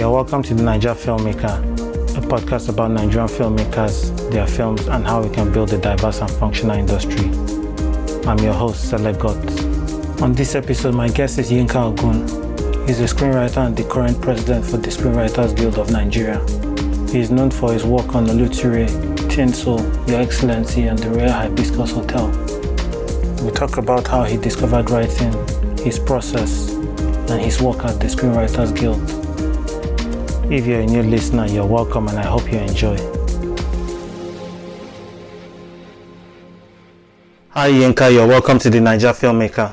You're welcome to the Naija Filmmaker, a podcast about Nigerian filmmakers, their films, and how we can build a diverse and functional industry. I'm your host, Selegot. On this episode, my guest is Yinka Ogun. He's a screenwriter and the current president for the Screenwriters Guild of Nigeria. He is known for his work on Oloture, Tinsel, Your Excellency, and the Royal Hibiscus Hotel. We talk about how he discovered writing, his process, and his work at the Screenwriters Guild. If you're a new listener, you're welcome and I hope you enjoy. Hi Yinka, you're welcome to the Naija Filmmaker.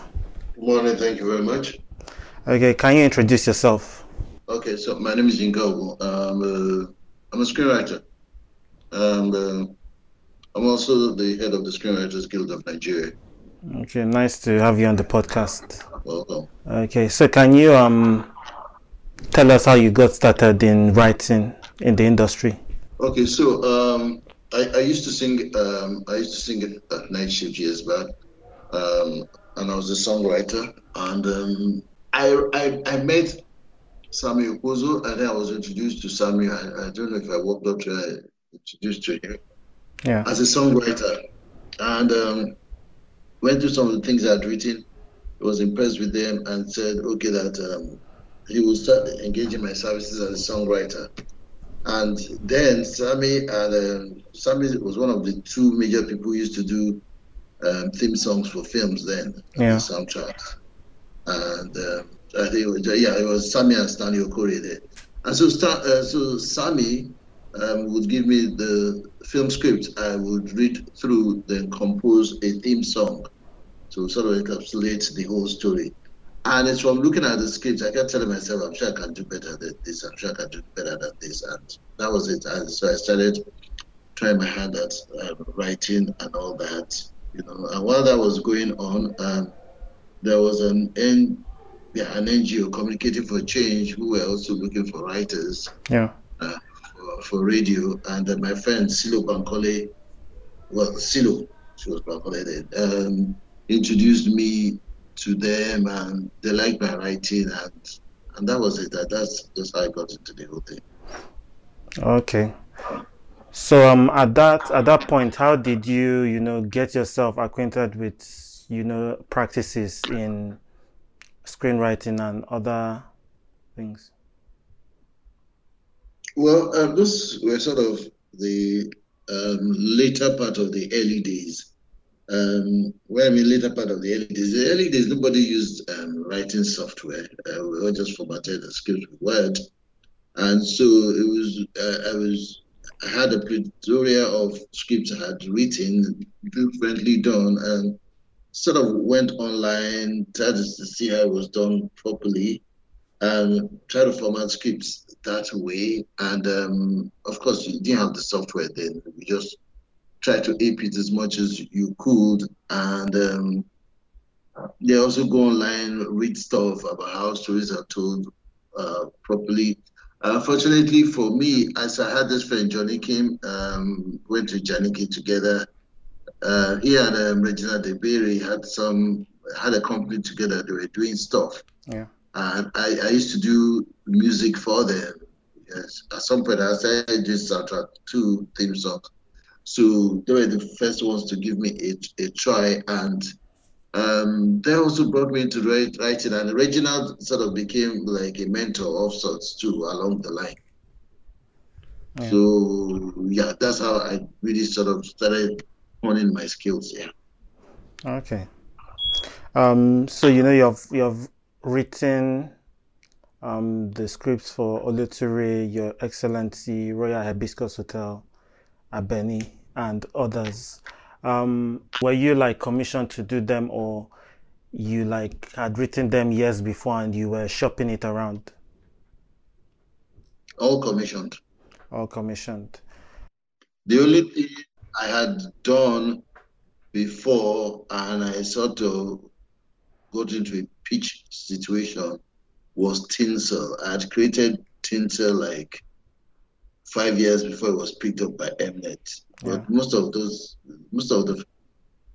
Good morning, thank you very much. Okay, can you introduce yourself? Okay, so my name is Yinka. I'm a, I'm a screenwriter. And uh, I'm also the head of the Screenwriters Guild of Nigeria. Okay, nice to have you on the podcast. Welcome. Okay, so can you um tell us how you got started in writing in the industry? Okay, so um, I, I used to sing. Um, I used to sing at night shift years back, um, and I was a songwriter. And um, I, I I met Sammy Okposo, and then I was introduced to Sammy. I, I don't know if I walked up to her, introduced to him Yeah. as a songwriter, and um, went through some of the things I had written. Was impressed with them and said, okay, that um, he will start engaging my services as a songwriter. And then Sammy and um, Sammy was one of the two major people who used to do um, theme songs for films then, Yeah. the soundtracks. And um, I think it was, yeah, it was Sammy and Stanley Okorie there. And so, uh, so Sammy um, would give me the film script. I would read through, then compose a theme song to sort of encapsulate the whole story. And it's from looking at the script, I kept telling myself, I'm sure I can do better than this. I'm sure I can do better than this. And that was it. And so I started trying my hand at um, writing and all that. You know, and while that was going on, um, there was an N, yeah, an NGO, Communicating for Change, who were also looking for writers Yeah. uh, for, for radio. And uh, my friend Silo Bankole, well, Silo, she was Bankole then, um, introduced me to them, and they liked my writing, and and that was it. That, that's just how I got into the whole thing. Okay. So um at that at that point, how did you, you know, get yourself acquainted with, you know, practices in screenwriting and other things? Well, um, those were sort of the um, later part of the early days. Um, well, I mean, later part of the early days. The early days, nobody used um, writing software. Uh, we all just formatted the script with Word, and so it was. Uh, I was. I had a plethora of scripts I had written, differently done, and sort of went online, tried to see how it was done properly and try to format scripts that way. And um, of course, you didn't have the software then. We just tried to ape it as much as you could. And um, they also go online, read stuff about how stories are told uh, properly. Unfortunately for me, as I had this friend, Johnny Kim, um, went to Janiki together. Uh, he and um, Reginald Ebere had some had a company together. They were doing stuff Yeah. and I, I used to do music for them. Yes, at some point I started doing soundtrack to theme songs. So they were the first ones to give me a, a try, and um, they also brought me into write, writing. And Reginald sort of became like a mentor of sorts too along the line. Yeah. So yeah, that's how I really sort of started honing my skills. Yeah. Okay. Um, so you know you've you've written um, the scripts for Oloture, Your Excellency, Royal Hibiscus Hotel, Abeni, and others. Um, were you like commissioned to do them, or you like had written them years before and you were shopping it around, All commissioned. all commissioned? The only thing I had done before, and I sort of got into a pitch situation, was Tinsel. I had created Tinsel like five years before it was picked up by Mnet. But most of those, most of the,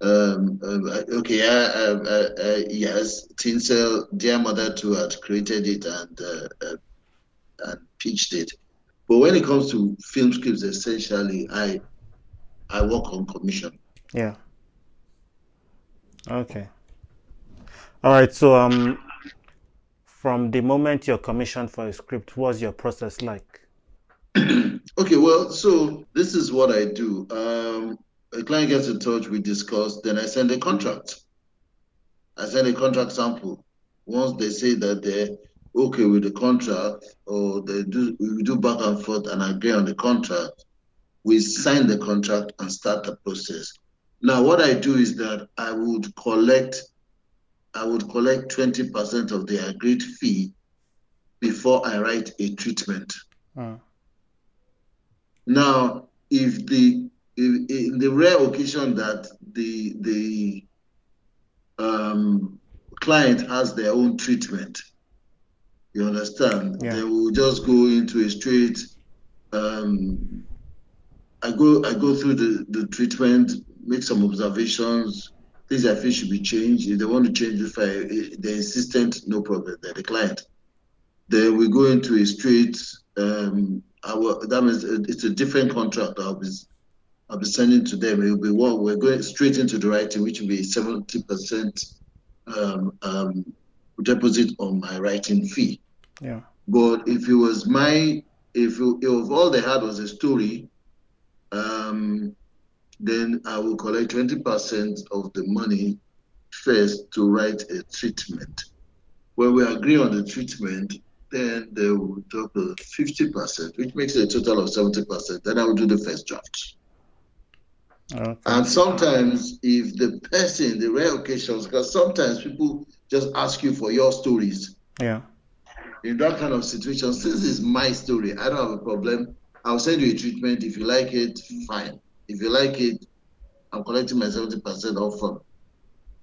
um, uh, okay, yeah, uh, uh, uh, yes, Tinsel, Dear Mother too had created it, and uh, uh, and pitched it. But when it comes to film scripts, essentially, I I work on commission. Yeah. Okay. All right. So um, from the moment you're commissioned for a script, what's your process like? okay. Well, so this is what I do. Um, a client gets in touch, we discuss, then I send a contract. I send a contract sample. Once they say that they're okay with the contract, or they do we do back and forth and agree on the contract, we sign the contract and start the process. Now, what I do is that I would collect, I would collect 20% of the agreed fee before I write a treatment. Hmm. Now, if the if, in the rare occasion that the the um, client has their own treatment, you understand, yeah. they will just go into a straight. Um, I go I go through the, the treatment, make some observations, things I feel should be changed. If they want to change if I they're insistent, no problem. They're the client. Then we go into a straight um, our that means it's a different contract I'll be I'll be sending to them. It will be what we're going straight into the writing, which will be seventy percent um, um, deposit on my writing fee. Yeah. But if it was my if if all they had was a story, um, then I will collect twenty percent of the money first to write a treatment. When we agree on the treatment, then they will drop 50%, which makes it a total of 70%. Then I will do the first draft. Okay. And sometimes, if the person, the rare occasions, because sometimes people just ask you for your stories. Yeah. In that kind of situation, since it's my story, I don't have a problem. I'll send you a treatment. If you like it, fine. If you like it, I'm collecting my 70% offer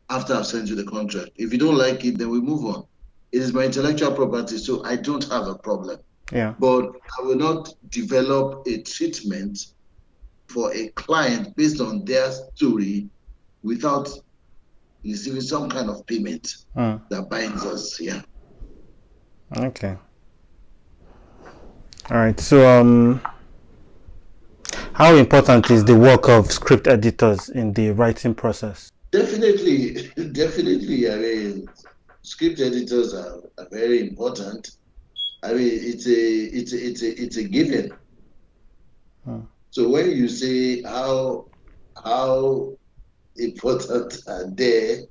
after I've sent you the contract. If you don't like it, then we move on. It is my intellectual property, so I don't have a problem. Yeah. But I will not develop a treatment for a client based on their story without receiving some kind of payment mm. that binds us. Yeah. Okay. All right. So, um, how important is the work of script editors in the writing process? Definitely, definitely. I mean, script editors are, are very important. I mean, it's a it's a, it's a it's a given. Hmm. So when you say how how important are they,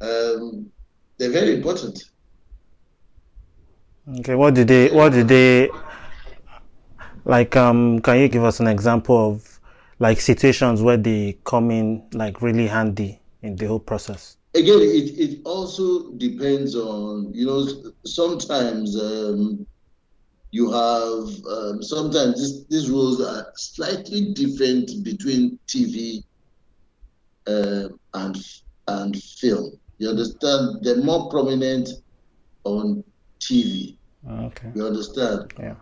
um, they're very important. Okay, what did they what did they like? Um, can you give us an example of like situations where they come in like really handy in the whole process? Again, it, it also depends on, you know, sometimes um, you have, um, sometimes this, these rules are slightly different between TV uh, and, and film. You understand? They're more prominent on TV. Okay. You understand? Yeah.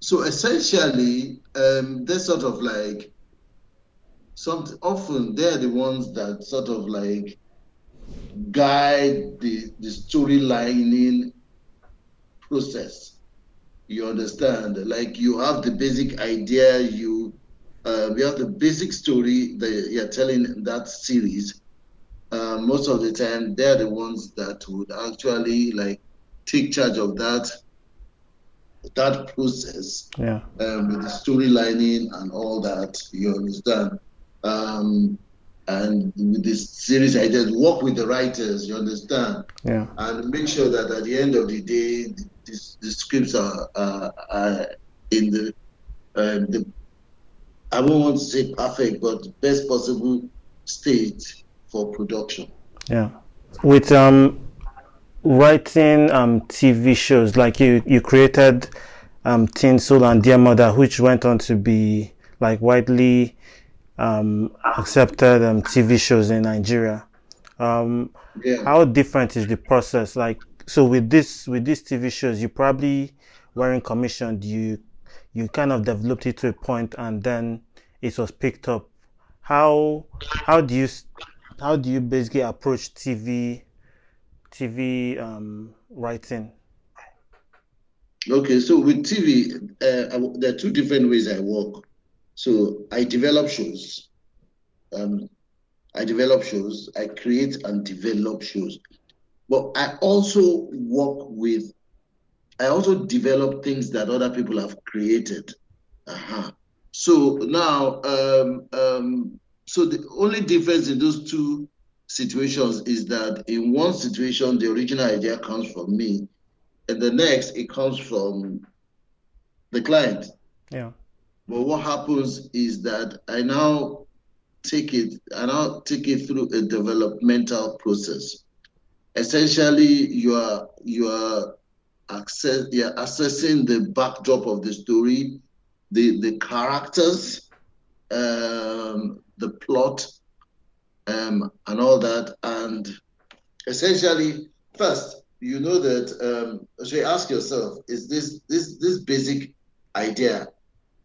So essentially, um, they're sort of like, some often they're the ones that sort of like guide the, the storylining process. You understand? Like you have the basic idea, you uh, you have the basic story that you're telling in that series. Uh, most of the time, they're the ones that would actually like take charge of that that process. Yeah. Um, with the storylining and all that. You understand? Um, and with this series I just work with the writers, you understand? Yeah. And make sure that at the end of the day, the, the, the scripts are, uh, are in the, uh, the, I won't want to say perfect, but best possible state for production. Yeah. With um, writing um, TV shows, like you, you created um, Tinsel and Dear Mother, which went on to be like widely um, accepted um, TV shows in Nigeria. Um, yeah. How different is the process? Like, so with this with these TV shows, you probably weren't commissioned. You you kind of developed it to a point, and then it was picked up. How how do you how do you basically approach TV TV um, writing? Okay, so with TV, uh, there are two different ways I work. So I develop shows. Um, I develop shows. I create and develop shows. But I also work with. I also develop things that other people have created. Uh-huh. So now, um, um, so the only difference in those two situations is that in one situation the original idea comes from me, and the next it comes from the client. Yeah. But what happens is that I now take it, I now take it through a developmental process. Essentially, you are you are access you're assessing the backdrop of the story, the the characters, um, the plot, um, and all that. And essentially, first, you know that um, so you ask yourself, is this this this basic idea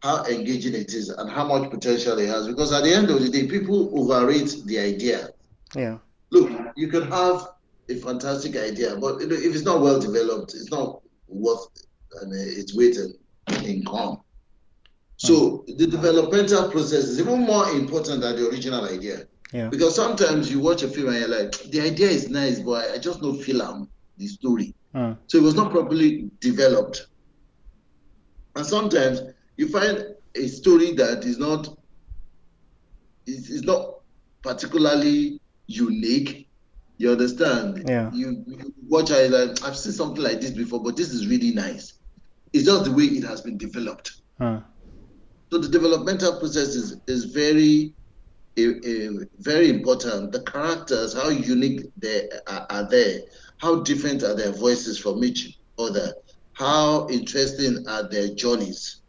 how engaging it is and how much potential it has? Because at the end of the day, people overrate the idea. Yeah. Look, you can have a fantastic idea, but you know, if it's not well developed, it's not worth and its weight in income. So the developmental process is even more important than the original idea. Yeah. Because sometimes you watch a film and you're like, the idea is nice, but I just don't feel um, the story. Mm. So it was not properly developed. And sometimes you find a story that is not is, is not particularly unique. You understand? Yeah. You, you watch it like I've seen something like this before, but this is really nice. It's just the way it has been developed. Mm. So the developmental process is, is very very important. The characters, how unique they are, are there, how different are their voices from each other, how interesting are their journeys.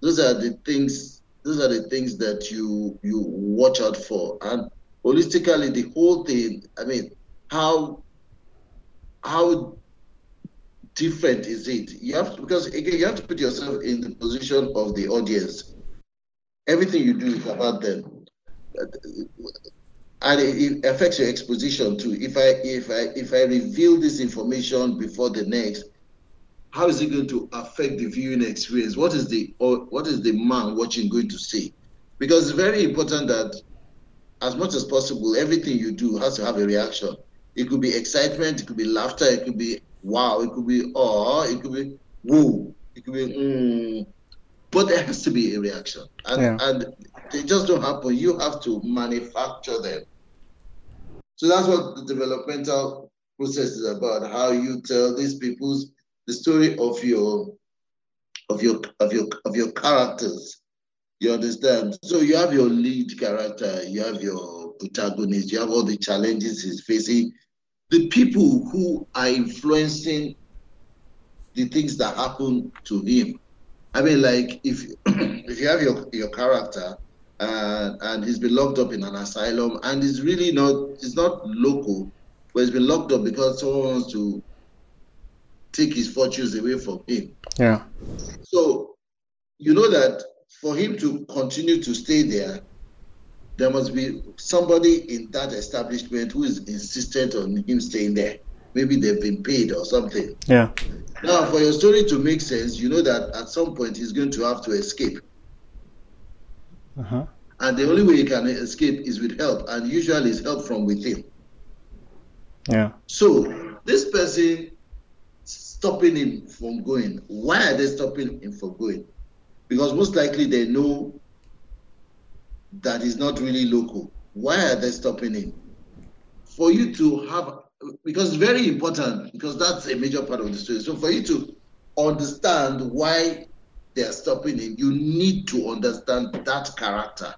Those are the things. Those are the things that you you watch out for, and holistically, the whole thing. I mean, how how different is it? You have to, because again, you have to put yourself in the position of the audience. Everything you do is about them and it, affects your exposition too. If I if I if I reveal this information before the next, how is it going to affect the viewing experience? What is the or what is the man watching going to see? Because it's very important that as much as possible, everything you do has to have a reaction. It could be excitement, it could be laughter, it could be wow, it could be oh, it could be whoa, it could be mm, but there has to be a reaction, and Yeah. and they just don't happen. You have to manufacture them. So that's what the developmental process is about. How you tell these people's the story of your of your of your of your characters. You understand? So you have your lead character, you have your protagonist, you have all the challenges he's facing, the people who are influencing the things that happen to him. I mean, like if if you have your your character uh, and he's been locked up in an asylum and he's really not he's not local, but he's been locked up because someone wants to take his fortunes away from him. Yeah. So you know that for him to continue to stay there, there must be somebody in that establishment who is insistent on him staying there. Maybe they've been paid or something. Yeah. Now, for your story to make sense, you know that at some point he's going to have to escape. Uh-huh. And the only way he can escape is with help, and usually it's help from within. Yeah. So, this person stopping him from going, why are they stopping him from going? Because most likely they know that he's not really local. Why are they stopping him? For you to have, because it's very important, because that's a major part of the story. So, for you to understand why they are stopping him, you need to understand that character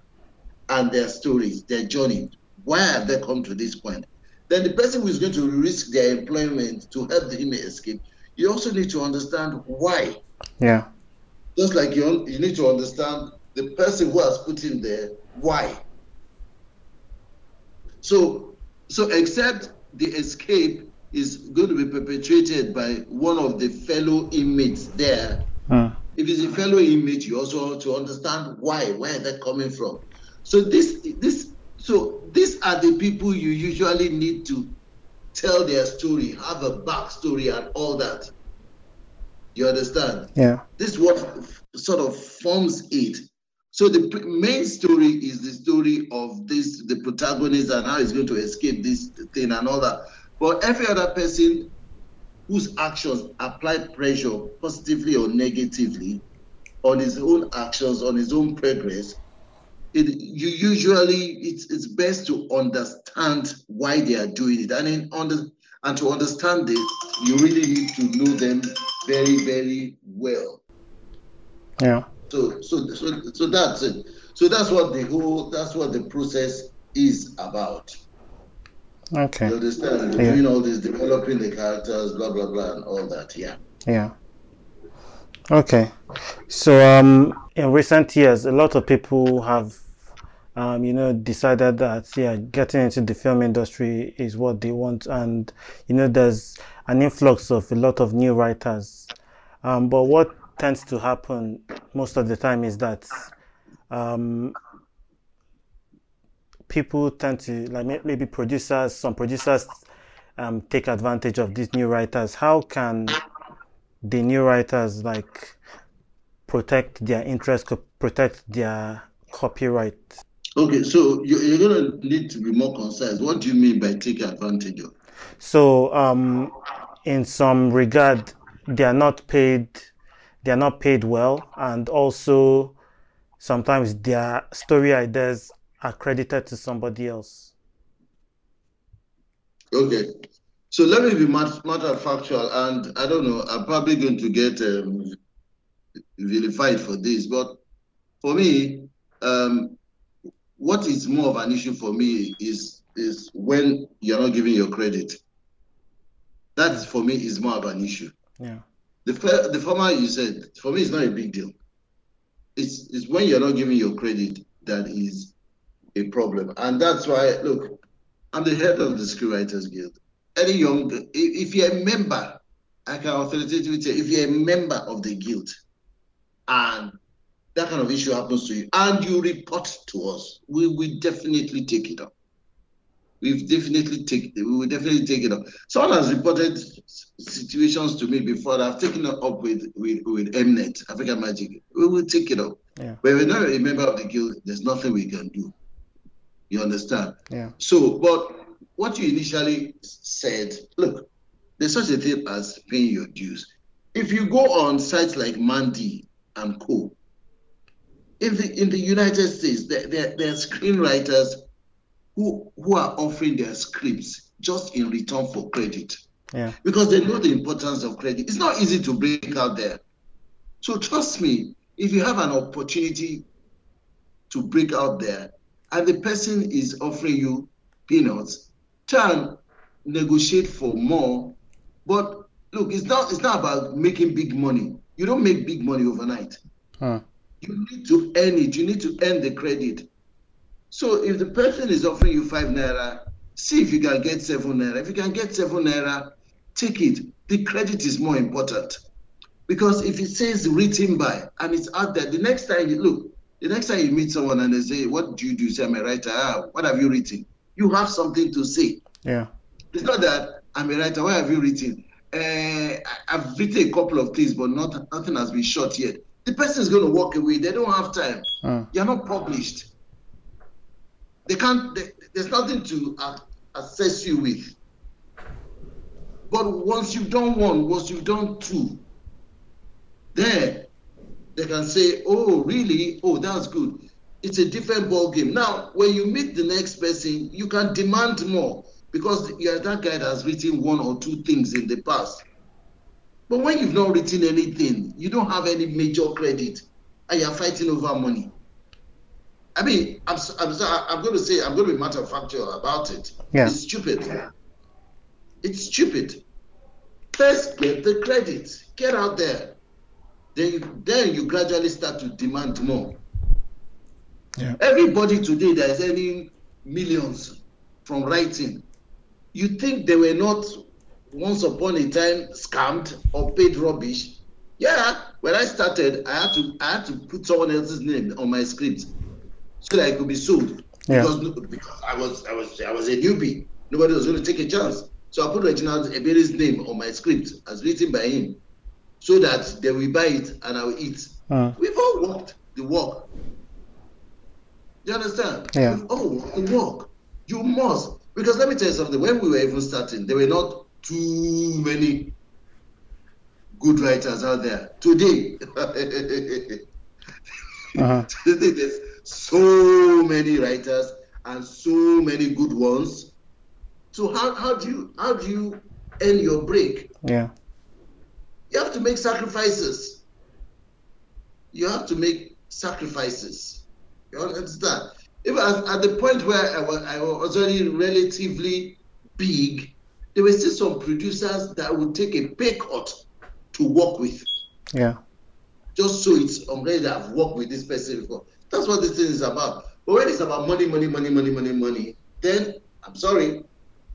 and their stories, their journey. Why have they come to this point? Then the person who is going to risk their employment to help him escape, you also need to understand why. Yeah. Just like you, you need to understand the person who has put him there, why. So, so except the escape is going to be perpetrated by one of the fellow inmates there, Mm. if it's a fellow inmate, you also have to understand why, where they're coming from. So this, this, so these are the people you usually need to tell their story, have a backstory and all that. You understand? Yeah. This what sort of forms it. So the main story is the story of this, the protagonist and how he's going to escape this thing and all that. But every other person whose actions apply pressure positively or negatively on his own actions, on his own progress, it, you usually it's it's best to understand why they are doing it, and in under, and to understand it, you really need to know them very very well. Yeah. So so so so that's it. So that's what the whole that's what the process is about. Okay. You understand? Yeah. Doing all this, developing the characters, blah blah blah, and all that. Yeah. Yeah. Okay. So um, in recent years, a lot of people have, um, you know, decided that yeah, getting into the film industry is what they want, and you know, there's an influx of a lot of new writers. Um, but what tends to happen most of the time is that um, people tend to like maybe producers, some producers um, take advantage of these new writers. How can the new writers like protect their interests, protect their copyright? Okay, so you, you're gonna need to be more concise. What do you mean by take advantage of? So, um, in some regard, they are not paid. They are not paid well, and also sometimes their story ideas are credited to somebody else. Okay, so let me be matter of factual, and I don't know. I'm probably going to get um, vilified for this, but for me, um, what is more of an issue for me is is when you're not giving your credit. That for me is more of an issue. Yeah. The the former you said for me is not a big deal. It's it's when you're not giving your credit that is a problem, and that's why look, I'm the head of the Screenwriters Guild. Any young, if, you're a member, I can authoritatively say, if you're a member of the guild, and that kind of issue happens to you, and you report to us, we will definitely take it up. We've definitely take we will definitely take it up. Someone has reported situations to me before that I've taken it up with with with Mnet, African Magic. We will take it up. Yeah. But we're not a member of the guild, there's nothing we can do. You understand? Yeah. So, but what you initially said, look, there's such a thing as paying your dues. If you go on sites like Mandy and Co, in the in the United States, there, there, there are screenwriters who who are offering their scripts just in return for credit Yeah. because they know the importance of credit. It's not easy to break out there. So trust me, if you have an opportunity to break out there and the person is offering you peanuts, try and negotiate for more. But look, it's not it's not about making big money. You don't make big money overnight. Hmm. You need to earn it. You need to earn the credit. So if the person is offering you five naira, see if you can get seven naira. If you can get seven naira, take it. The credit is more important. Because if it says written by and it's out there, the next time you look, the next time you meet someone and they say, What do you do? You say, I'm a writer. Ah, what have you written? You have something to say. Yeah. It's not that I'm a writer. What have you written? Uh, I've written a couple of things, but not nothing has been shot yet. The person is going to walk away. They don't have time. Hmm. You're not published. They can't. They, there's nothing to uh, assess you with. But once you've done one, once you've done two, then they can say, "Oh, really? Oh, that's good." It's a different ball game. Now, when you meet the next person, you can demand more because you're that guy that has written one or two things in the past. But when you've not written anything, you don't have any major credit, and you're fighting over money. I mean, I'm, s- I'm, I'm going to say, I'm going to be matter of factual about it. Yeah. It's stupid. It's stupid. First, get the credit. Get out there. Then you, then you gradually start to demand more. Yeah. Everybody today that is earning millions from writing, you think they were not once upon a time scammed or paid rubbish? Yeah, when I started, I had to I had to put someone else's name on my script so that it could be sold. Yeah. Because, because I was I was I was a newbie. Nobody was going to take a chance. So I put Reginald Ebere's name on my script as written by him. so that they will buy it and I will eat. Uh, We've all walked the walk. You understand? Yeah. We've all walked the walk. You must. Because let me tell you something, when we were even starting, there were not too many good writers out there. Today, uh-huh. today there's so many writers and so many good ones. So how, how do you how do you earn your break? Yeah. You have to make sacrifices. You have to make sacrifices. You understand? Even at, the point where I was, I was already relatively big, there were still some producers that would take a pay cut to work with, Yeah. just so it's already that I've worked with this person before. That's what this thing is about. But when it's about money, money, money, money, money, money, then I'm sorry,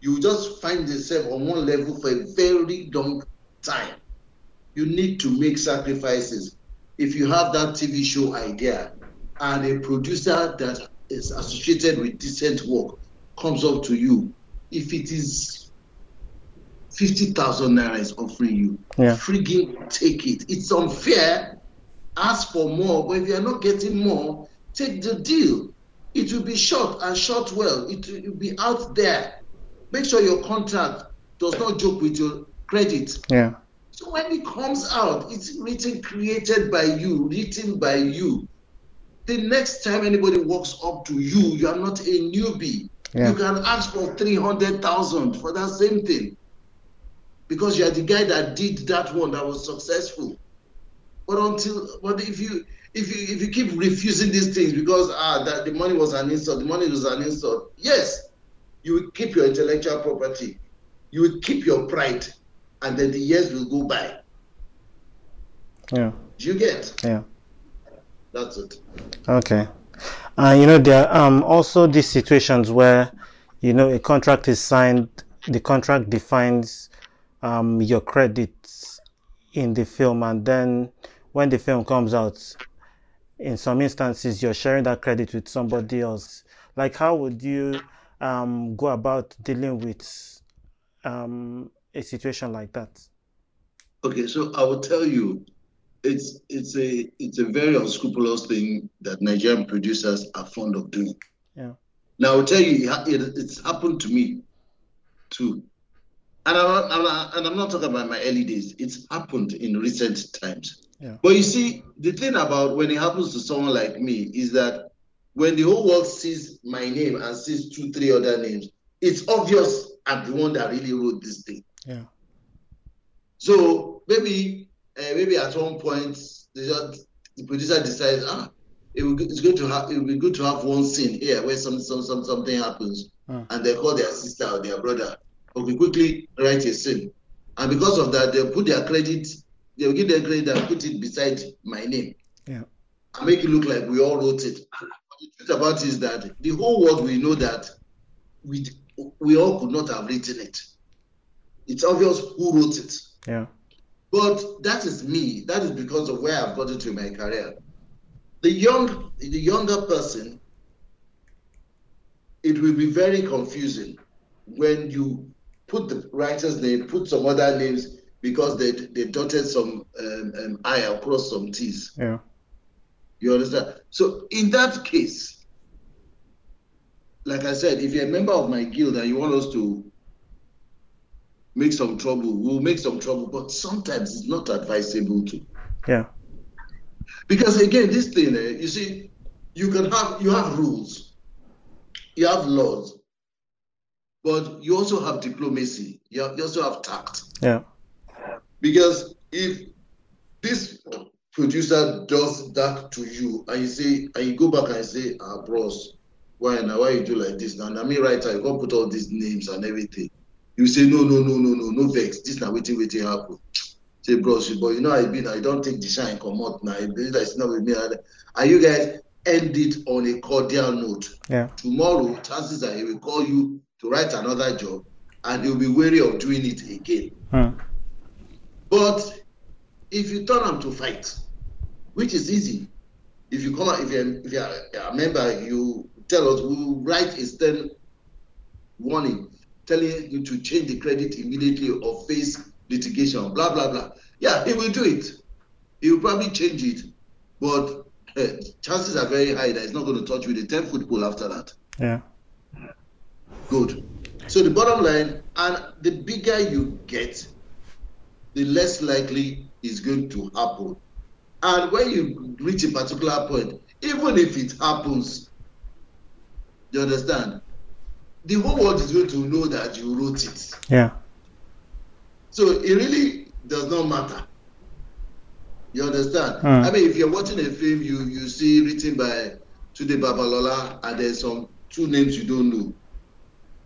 you just find yourself on one level for a very long time. You need to make sacrifices. If you have that TV show idea and a producer that is associated with decent work comes up to you, if it is 50,000 naira is offering you, Yeah. frigging take it. It's unfair. Ask for more, but if you're not getting more, take the deal. It will be short and short well. It will be out there. Make sure your contract does not joke with your credit. Yeah. So when it comes out, it's written, created by you, written by you. The next time anybody walks up to you, you are not a newbie. Yeah. You can ask for 300,000 for that same thing because you are the guy that did that one that was successful. But until, but if you if you if you keep refusing these things because ah that the money was an insult, the money was an insult. Yes, you will keep your intellectual property, you will keep your pride, and then the years will go by. Yeah. Do you get? Yeah. That's it. Okay. Uh, you know, there are um, also these situations where, you know, a contract is signed, the contract defines um, your credits in the film, and then when the film comes out, in some instances, you're sharing that credit with somebody else. Like, how would you um, go about dealing with um, a situation like that? Okay, so I will tell you, it's it's a it's a very unscrupulous thing that Nigerian producers are fond of doing. Yeah. Now I will tell you, it, it's happened to me too, and I'm not, I'm and I'm not talking about my early days. It's happened in recent times. Yeah. But you see, the thing about when it happens to someone like me is that when the whole world sees my name and sees two, three other names, it's obvious I'm the one that really wrote this thing. Yeah. So maybe uh, maybe at one point the, just- the producer decides ah it will, it's going to have it will be good to have one scene here where some, some, some something happens Hmm. and they call their sister or their brother okay quickly write a scene and because of that they'll put their credit they'll give their credit and put it beside my name Yeah. and make it look like we all wrote it. But the truth about it is that the whole world will know that we we all could not have written it. It's obvious who wrote it. Yeah. But that is me. That is because of where I've gotten to in my career. The young, the younger person, it will be very confusing when you put the writer's name, put some other names because they they dotted some um, um, I across some T's. Yeah. You understand? So in that case, like I said, if you're a member of my guild and you want us to make some trouble, we'll make some trouble. But sometimes it's not advisable to. Yeah. Because again, this thing, eh, you see, you can have you have rules, you have laws, but you also have diplomacy. You, have, you also have tact. Yeah. Because if this producer does that to you, and you say, and you go back and say, ah, bros, why now? Why you do like this now? I mean, writer, you can't put all these names and everything. You say, no, no, no, no, no, no vex. This now waiting, waiting happen. Say, bros, but you know I been, I don't take the shine come out now. It's not with me. And you guys end it on a cordial note. Yeah. Tomorrow, chances are he will call you to write another job, and he'll be wary of doing it again. Hmm. But if you turn them to fight, which is easy, if you come out, if you're, if you're a member, you tell us, we will write a stern warning telling you to change the credit immediately or face litigation, blah blah blah. Yeah, he will do it. He will probably change it, but uh, chances are very high that he's not going to touch with a 10 foot pole after that. Yeah. Good. So the bottom line, and the bigger you get, the less likely is going to happen. And when you reach a particular point, even if it happens, you understand, the whole world is going to know that you wrote it. Yeah. So it really does not matter. You understand? Hmm. I mean, if you're watching a film, you you see written by Tunde Babalola, and there's some two names you don't know.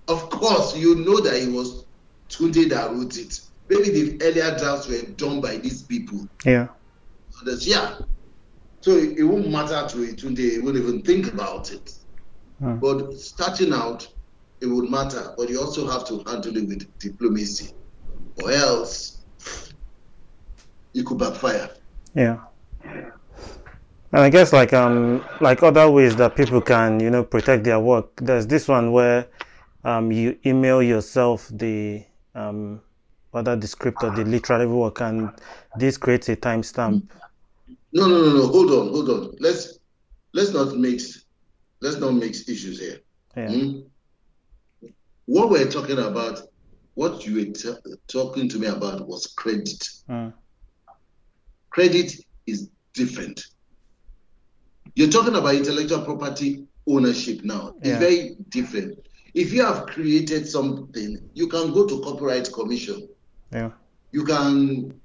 Of course, you know that it was Tunde that wrote it. Maybe the earlier drafts were done by these people. Yeah. So yeah. So it, it won't matter to. Tunde he won't even think about it. Hmm. But starting out, it would matter. But you also have to handle it with diplomacy, or else it could backfire. Yeah. And I guess like um like other ways that people can, you know, protect their work. There's this one where um you email yourself the um whether the script or the literary work and this creates a timestamp. No, no, no, no. Hold on, hold on. Let's let's not mix let's not mix issues here. Yeah. Hmm? What we're talking about, what you were t- talking to me about was credit. Mm. Credit is different. You're talking about intellectual property ownership now. It's very different. If you have created something, you can go to copyright commission. Yeah. You can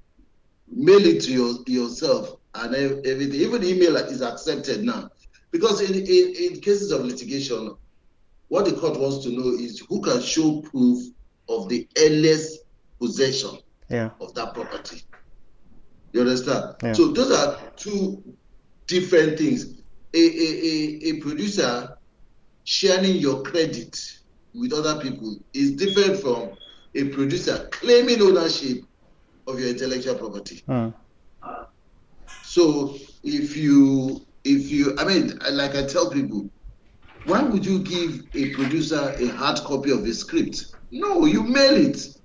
mail it to your, yourself and ev- everything. Even email is accepted now. Because in, in, in cases of litigation, what the court wants to know is who can show proof of the earliest possession Yeah. of that property. You understand? Yeah. So those are two different things. A, a, a, a producer sharing your credit with other people is different from a producer claiming ownership of your intellectual property. Mm. So if you if you I mean like I tell people, why would you give a producer a hard copy of a script? No, you mail it.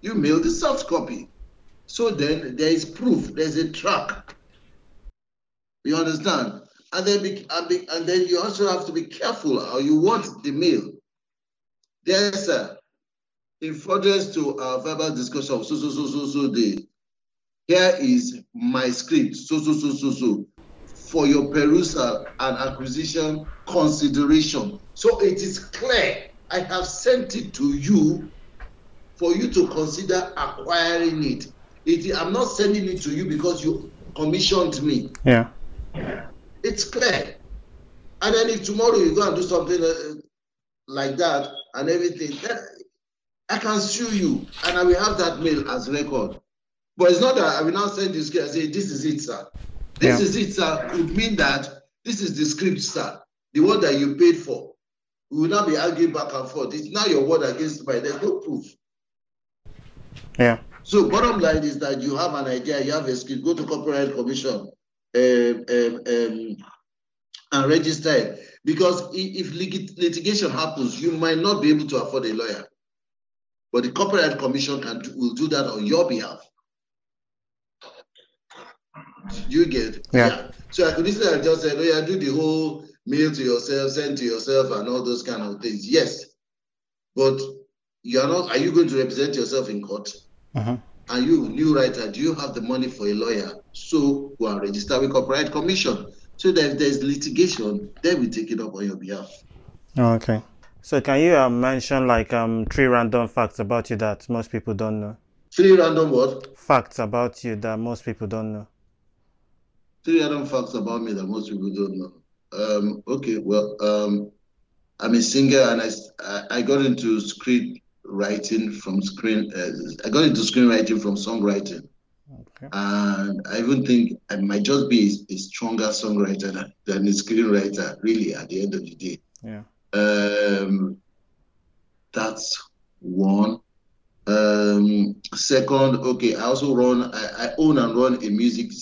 You mail the soft copy. So then there is proof, there's a track. You understand? And then be, and, be, and then you also have to be careful how you want the mail. There's a in furtherance to our verbal discussion of so so so so so day. Here is my script, so so so so so, for your perusal and acquisition consideration. So it is clear. I have sent it to you for you to consider acquiring it. it. I'm not sending it to you because you commissioned me. Yeah. It's clear. And then if tomorrow you go and do something uh, like that and everything, I can sue you and I will have that mail as record. But it's not that I will now send this guy and say, this is it, sir. This Yeah. is it, sir, could mean that this is the script, sir, the one that you paid for. We will not be arguing back and forth. It's not your word against mine. There's no proof. Yeah. So bottom line is that you have an idea, you have a skill, go to copyright commission um, um, um, and register it. Because if lit- litigation happens, you might not be able to afford a lawyer. But the copyright commission can do, will do that on your behalf. Do you get? Yeah. So I could easily have just said, oh yeah, do the whole mail to yourself, send to yourself, and all those kind of things. Yes. But you are not, are you going to represent yourself in court? Mhm. And you, new writer, do you have the money for a lawyer? So go and register with Copyright Commission. So that if there's litigation, they will take it up on your behalf. Oh, okay. So can you uh, mention like um three random facts about you that most people don't know? Three random what? Facts about you that most people don't know. Three random facts about me that most people don't know. Um, okay, well, um, I'm a singer and I, I, got into screenwriting from screen, uh, I got into screenwriting from songwriting. Okay. And I even think I might just be a, a stronger songwriter than, than a screenwriter, really, at the end of the day. Yeah. Um, that's one. Um, second, okay, I also run, I, I own and run a music,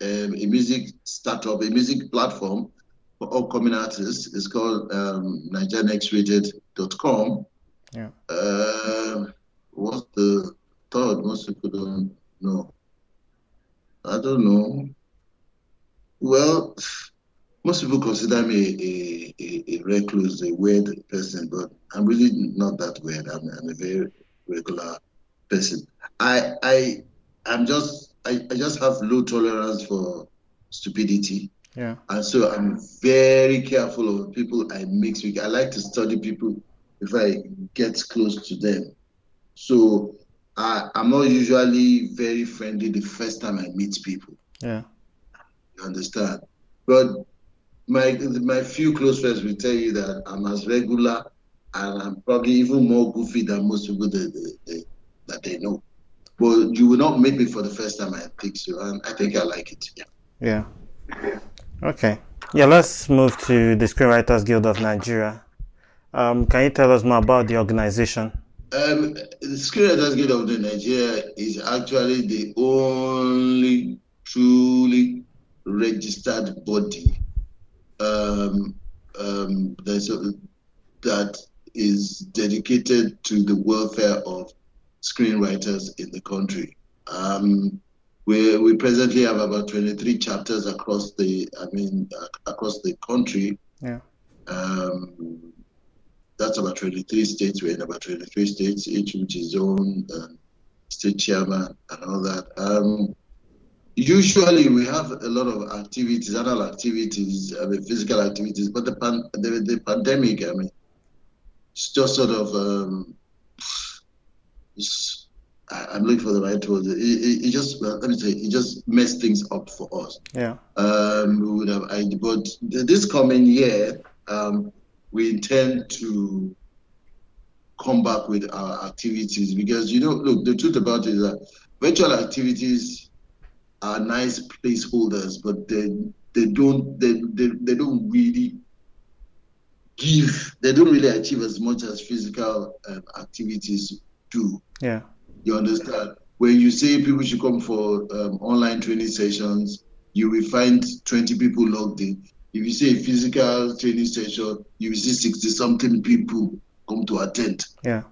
um, a music startup, a music platform for upcoming artists. It's called um, NigerianXrated.com. Yeah. Uh, what's the third most people don't know. I don't know. Well, most people consider me a, a, a recluse, a weird person, but I'm really not that weird. I'm, I'm a very regular person. I I I'm just I, I just have low tolerance for stupidity. Yeah. And so I'm very careful of people I mix with. I like to study people if I get close to them. So I, I'm not usually very friendly the first time I meet people. Yeah. You understand? But my my few close friends will tell you that I'm as regular and I'm probably even more goofy than most people that, that, that they know. But you will not meet me for the first time, I think so. And I think I like it. Yeah. Yeah. Okay. Yeah, let's move to the Screenwriters Guild of Nigeria. Um, can you tell us more about the organization? Um, the Screenwriters Guild of Nigeria is actually the only truly registered body um, um, a, that is dedicated to the welfare of screenwriters in the country. Um, we, we presently have about 23 chapters across the, I mean, across the country. Yeah. Um, that's about 23 states. We're in about 23 states, each with its own uh, state chairman and all that. Um, usually we have a lot of activities, annual activities, I mean, physical activities, but the, pan, the, the pandemic, I mean, it's just sort of, um, I'm looking for the right word. It, it, it, just, well, let me say, it just messed things up for us. Yeah. Um, we would have, I, but this coming year, um, we intend to come back with our activities because, you know, look, the truth about it is that virtual activities are nice placeholders, but they they don't they, they, they don't really give they don't really achieve as much as physical um, activities do. Yeah, you understand. When you say people should come for um, online training sessions, you will find 20 people logged in. If you say a physical training session, you will see 60 something people come to attend. Yeah.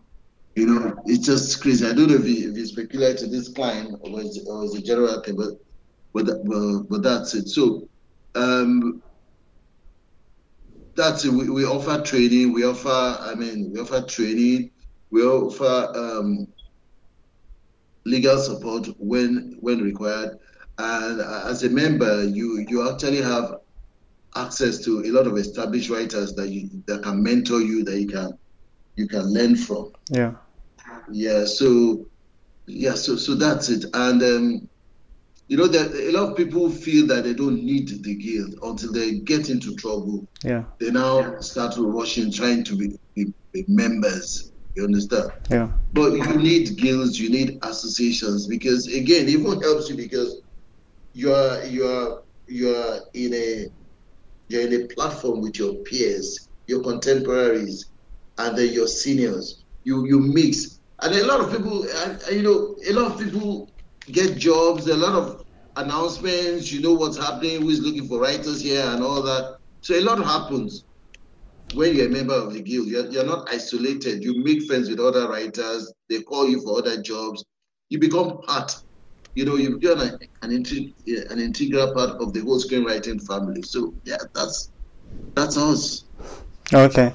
You know, it's just crazy. I don't know if, he, if it's peculiar to this client or it's, or it's a general thing, but but but, but that's it. So um, that's it. We, we offer training. We offer. I mean, we offer training. We offer um, legal support when when required. And as a member, you you actually have access to a lot of established writers that you that can mentor you that you can you can learn from. Yeah. Yeah. So yeah. So so that's it. And um, you know that a lot of people feel that they don't need the guild until they get into trouble. Yeah. They now start rushing, trying to be, be, be members. You understand? Yeah. But you need guilds, you need associations because again, it even helps you because you're you're you're in a you're in a platform with your peers, your contemporaries, and then your seniors. You you mix, and a lot of people, you know, a lot of people get jobs. A lot of announcements. You know what's happening. Who is looking for writers here and all that. So a lot happens when you're a member of the guild. You're, you're not isolated. You make friends with other writers. They call you for other jobs. You become part you know, you've done an, an integral part of the whole screenwriting family. So yeah, that's that's us. Okay.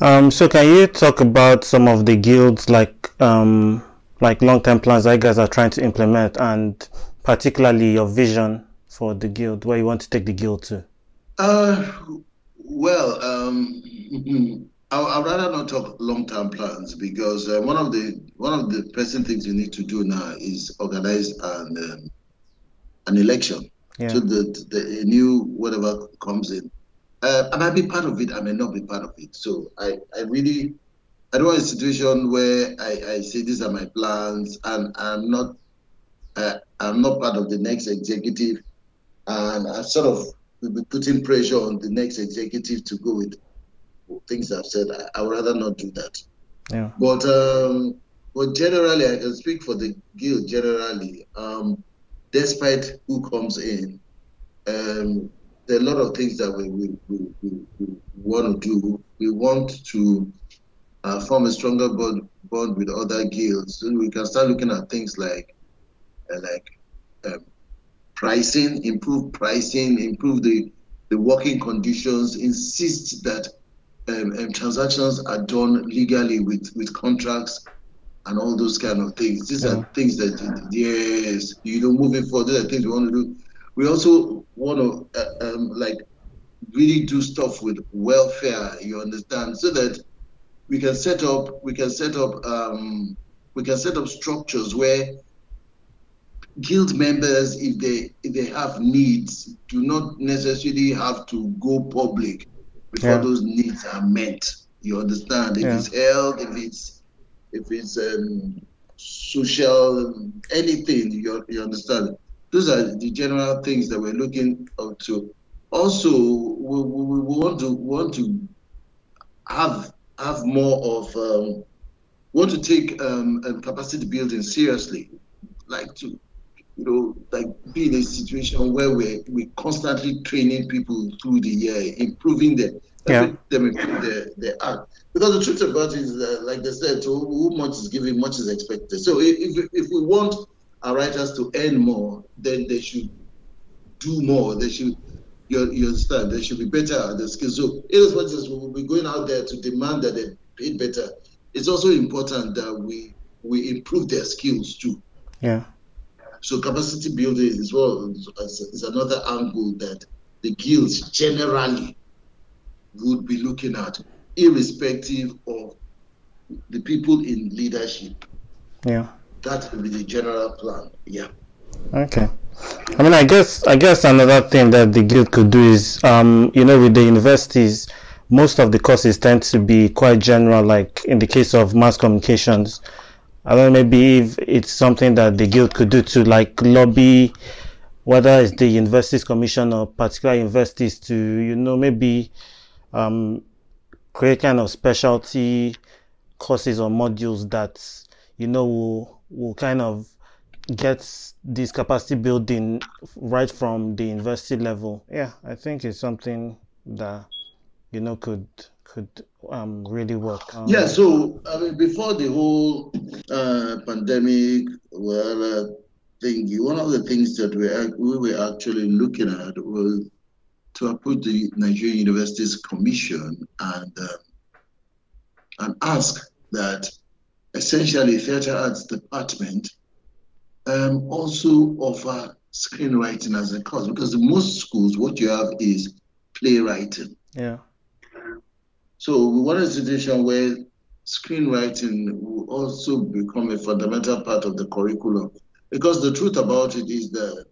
Um, so can you talk about some of the guilds like um, like long term plans that you guys are trying to implement and particularly your vision for the guild, where you want to take the guild to? Uh well, um, I, would rather not talk long-term plans because uh, one of the one of the pressing things we need to do now is organize an um, an election yeah. so that the new whatever comes in. Uh, I might be part of it. I may not be part of it. So I, I really I don't want a situation where I, I say these are my plans and I'm not uh, I'm not part of the next executive and I sort of will be putting pressure on the next executive to go with things I've said, I, I would rather not do that. Yeah. But um, but generally, I can speak for the guild. Generally, um, despite who comes in, um, there are a lot of things that we we, we, we, we want to do. We want to uh, form a stronger bond, bond with other guilds. So we can start looking at things like uh, like um, pricing, improve pricing, improve the the working conditions, insist that um, um, transactions are done legally with with contracts and all those kind of things. These yeah. are things that yes, you know, moving forward, these are things we want to do. We also want to uh, um, like really do stuff with welfare. You understand, so that we can set up we can set up um, we can set up structures where guild members if they if they have needs do not necessarily have to go public before yeah. those needs are met you understand if yeah. it's health if it's if it's um, social anything you, you understand those are the general things that we're looking up to also we, we, we want to want to have have more of um, want to take um, um, capacity building seriously, like to you know like be in a situation where we're we constantly training people through the year, improving them, yeah. them improve their, their art. Because the truth about it is that, like they said, so who much is given, much is expected. So if, if we want our writers to earn more, then they should do more. They should you, you understand? They should be better at the skills. So, irrespective, we will be going out there to demand that they pay better. It's also important that we we improve their skills too. Yeah. So, capacity building is well is, is another angle that the guilds generally would be looking at, irrespective of the people in leadership. Yeah. That will be the general plan. Yeah. Okay. I mean, I guess I guess another thing that the guild could do is, um, you know, with the universities, most of the courses tend to be quite general. Like in the case of mass communications, I don't know, maybe if it's something that the guild could do to like lobby, whether it's the universities commission or particular universities to, you know, maybe um, create kind of specialty courses or modules that you know will will kind of gets this capacity building right from the university level. Yeah, I think it's something that you know could could um, really work. Um, yeah, so I mean, before the whole uh, pandemic, well, uh, thing, one of the things that we we were actually looking at was to approach the Nigerian Universities Commission and uh, and ask that essentially theatre arts department um, also offer screenwriting as a course because in most schools what you have is playwriting. Yeah. So we want a situation where screenwriting will also become a fundamental part of the curriculum because the truth about it is that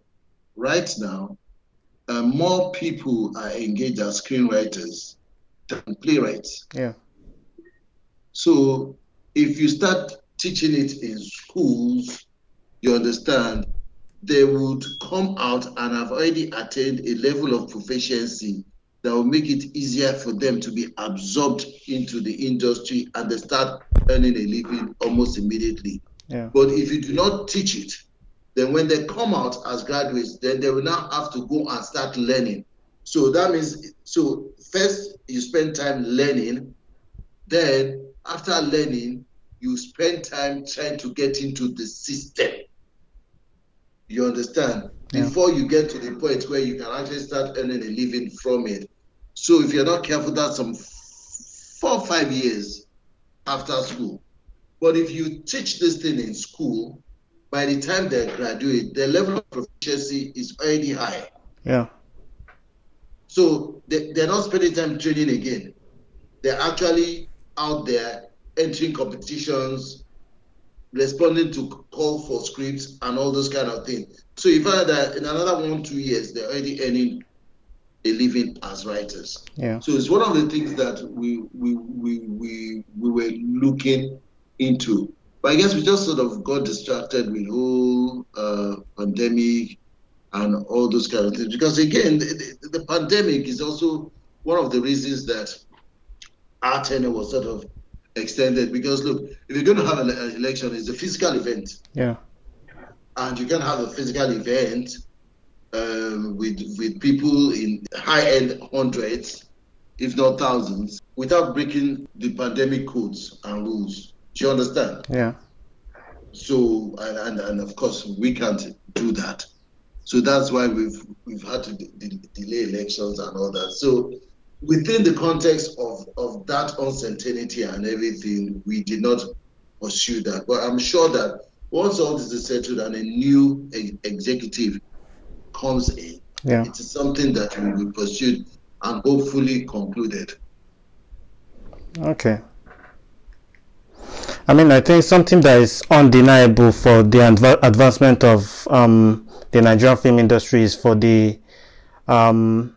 right now uh, more people are engaged as screenwriters than playwrights. Yeah. So if you start teaching it in schools, you understand, they would come out and have already attained a level of proficiency that will make it easier for them to be absorbed into the industry and they start earning a living almost immediately. Yeah. But if you do not teach it, then when they come out as graduates, then they will now have to go and start learning. So that means, so first you spend time learning, then after learning, you spend time trying to get into the system. You understand? Yeah. Before you get to the point where you can actually start earning a living from it. So if you're not careful, that's some four or five years after school. But if you teach this thing in school, by the time they graduate, their level of proficiency is already high. Yeah. So they, they're not spending time training again. They're actually out there entering competitions, responding to call for scripts and all those kind of things. So you find that in another one two years they're already earning a living as writers. Yeah. So it's one of the things that we we we we, we were looking into. But I guess we just sort of got distracted with whole uh, pandemic and all those kind of things. Because again, the, the, the pandemic is also one of the reasons that our tenure was sort of extended because look, if you're going to have an election, it's a physical event. Yeah. And you can have a physical event um, with with people in high end hundreds, if not thousands, without breaking the pandemic codes and rules. Do you understand? Yeah. So and, and, of course we can't do that. So that's why we've we've had to de- de- delay elections and all that. So within the context of of that uncertainty and everything, we did not pursue that. But I'm sure that once all this is settled and a new e- executive comes in, Yeah. it is something that will be pursued and hopefully concluded. Okay. I mean, I think something that is undeniable for the adva- advancement of um, the Nigerian film industry is for the um,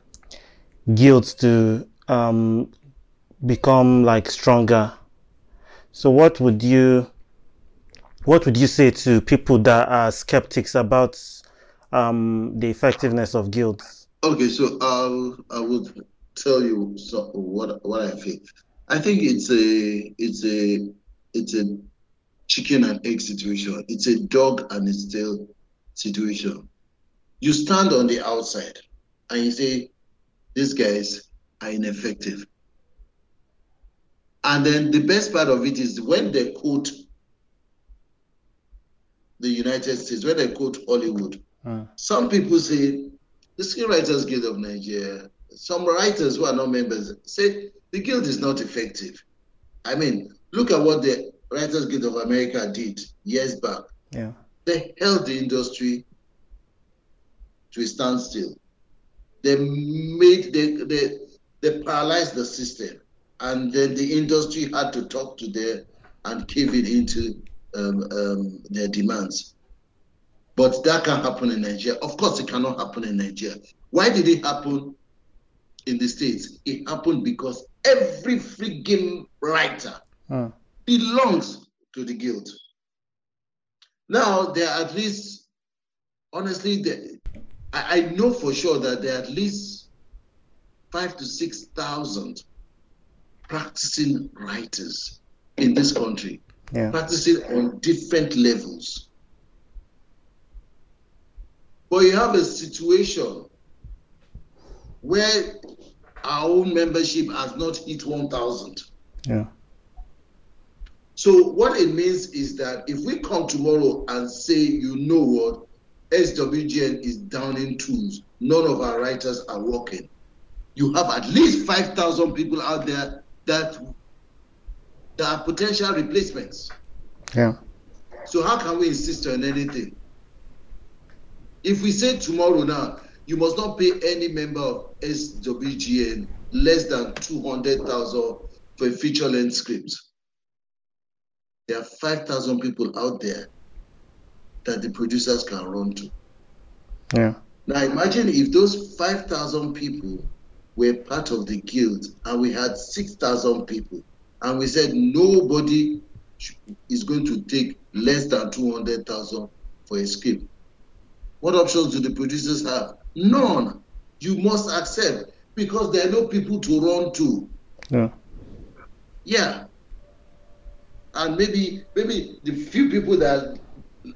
guilds to um, become like stronger. So, what would you what would you say to people that are skeptics about um, the effectiveness of guilds? Okay, so I'll I will tell you so, what what I think. I think it's a it's a it's a chicken and egg situation. It's a dog and its tail situation. You stand on the outside and you say these guys are ineffective. And then the best part of it is when they quote the United States, when they quote Hollywood, Mm. some people say the Screenwriters Guild of Nigeria, some writers who are not members say the guild is not effective. I mean, look at what the Writers Guild of America did years back. Yeah. They held the industry to a standstill. They made they they, they paralyzed the system, and then the industry had to talk to them and cave it into um, um, their demands. But that can happen in Nigeria. Of course, it cannot happen in Nigeria. Why did it happen in the States? It happened because every game writer Mm. belongs to the guild. Now, there are at least, honestly, there, I, I know for sure that there are at least five to 6,000 practicing writers in this country, Yeah. practicing on different levels. But you have a situation where our own membership has not hit 1,000. Yeah. So what it means is that if we come tomorrow and say, you know what, SWGN is down in tools, none of our writers are working, you have at least 5,000 people out there that, that are potential replacements. Yeah. So how can we insist on anything? If we say tomorrow now, you must not pay any member of SWGN less than 200,000 for a feature-length script. There are 5,000 people out there that the producers can run to. Yeah. Now imagine if those 5,000 people were part of the guild and we had 6,000 people and we said nobody is going to take less than 200,000 for a script. What options do the producers have? None. You must accept because there are no people to run to. Yeah. Yeah. And maybe maybe the few people that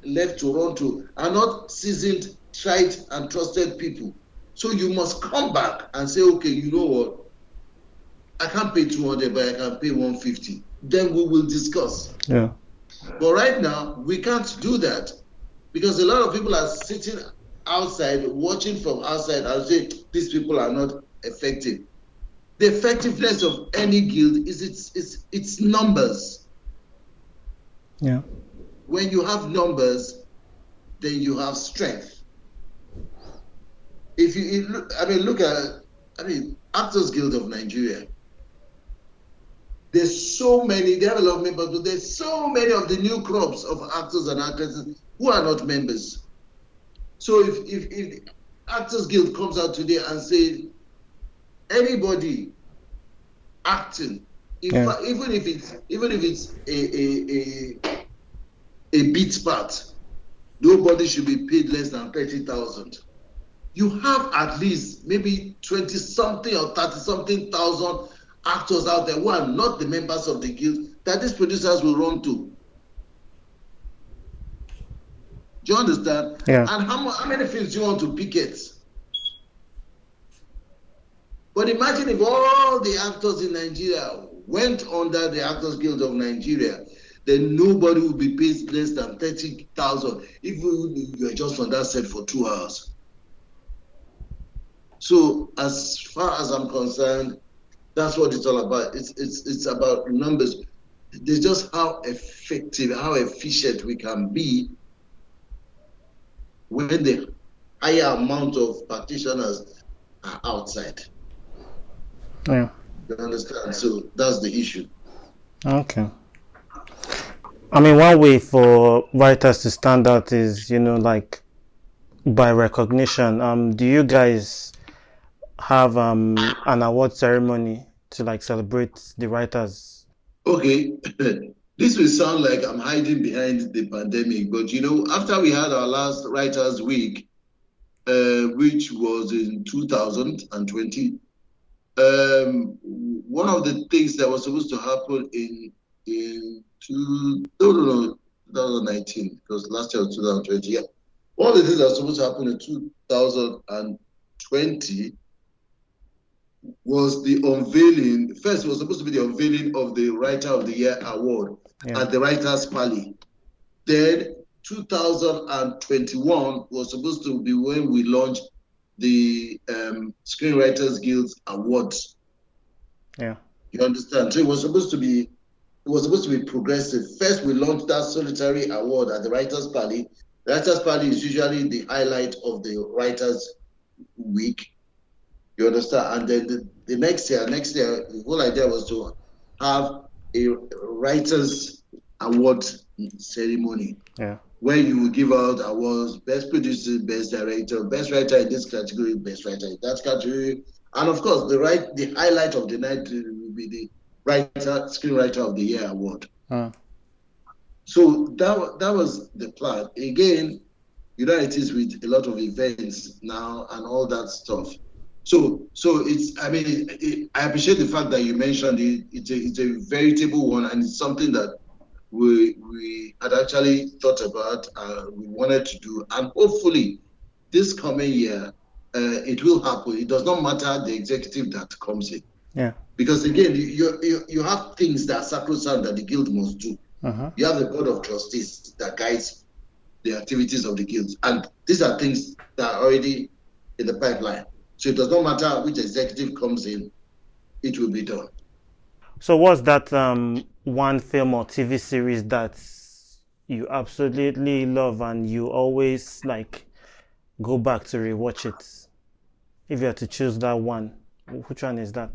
left to run to are not seasoned, tried, and trusted people. So you must come back and say, okay, you know what? I can't pay 200, but I can pay 150. Then we will discuss. Yeah. But right now, we can't do that because a lot of people are sitting outside, watching from outside, and say these people are not effective. The effectiveness of any guild is its its its numbers. Yeah. When you have numbers, then you have strength. If you, look, I mean, look at, I mean, Actors Guild of Nigeria. There's so many, they have a lot of members, but there's so many of the new crops of actors and actresses who are not members. So if, if, if Actors Guild comes out today and say anybody acting, if, Yeah. even if it's even if it's a a, a a bit part, nobody should be paid less than thirty thousand. You have at least maybe twenty something or thirty something thousand actors out there who are not the members of the guild that these producers will run to. Do you understand? Yeah. And how, how many films do you want to picket? But imagine if all the actors in Nigeria went under the Actors Guild of Nigeria, then nobody will be paid less than 30,000 if you are just on that set for two hours. So as far as I'm concerned, that's what it's all about. It's it's it's about numbers. It's just how effective, how efficient we can be when the higher amount of practitioners are outside. Yeah. You understand? So that's the issue. Okay. I mean, one way for writers to stand out is, you know, like by recognition. Um, do you guys have um an award ceremony to like celebrate the writers? Okay. this will sound like I'm hiding behind the pandemic, but you know, after we had our last Writers Week, uh, which was in 2020, um, one of the things that was supposed to happen in in two, no, no, no, 2019, because last year was 2020. Yeah, of the things that was supposed to happen in 2020 was the unveiling. First, it was supposed to be the unveiling of the Writer of the Year award yeah. at the Writers' Pally. Then 2021 was supposed to be when we launched the um, Screenwriters Guild Awards. Yeah. You understand? So it was supposed to be it was supposed to be progressive. First, we launched that solitary award at the Writers' Pally. The Writers' Pally is usually the highlight of the Writers' Week. You understand? And then the, the next year, next year, the whole idea was to have a Writers' Award ceremony. Yeah where you will give out awards best producer, best director, best writer in this category, best writer in that category. And of course, the right the highlight of the night will be the writer screenwriter of the year award. Huh. So that that was the plan. Again, you know it is with a lot of events now and all that stuff. So so it's I mean it, it, I appreciate the fact that you mentioned it. It's a it's a veritable one and it's something that we we had actually thought about uh, we wanted to do and hopefully this coming year uh, it will happen it does not matter the executive that comes in yeah because again you you, you have things that are sacrosanct that the guild must do uh-huh. you have the board of trustees that guides the activities of the guilds and these are things that are already in the pipeline so it does not matter which executive comes in it will be done so what's that um one film or TV series that you absolutely love and you always like go back to rewatch it? If you had to choose that one, which one is that?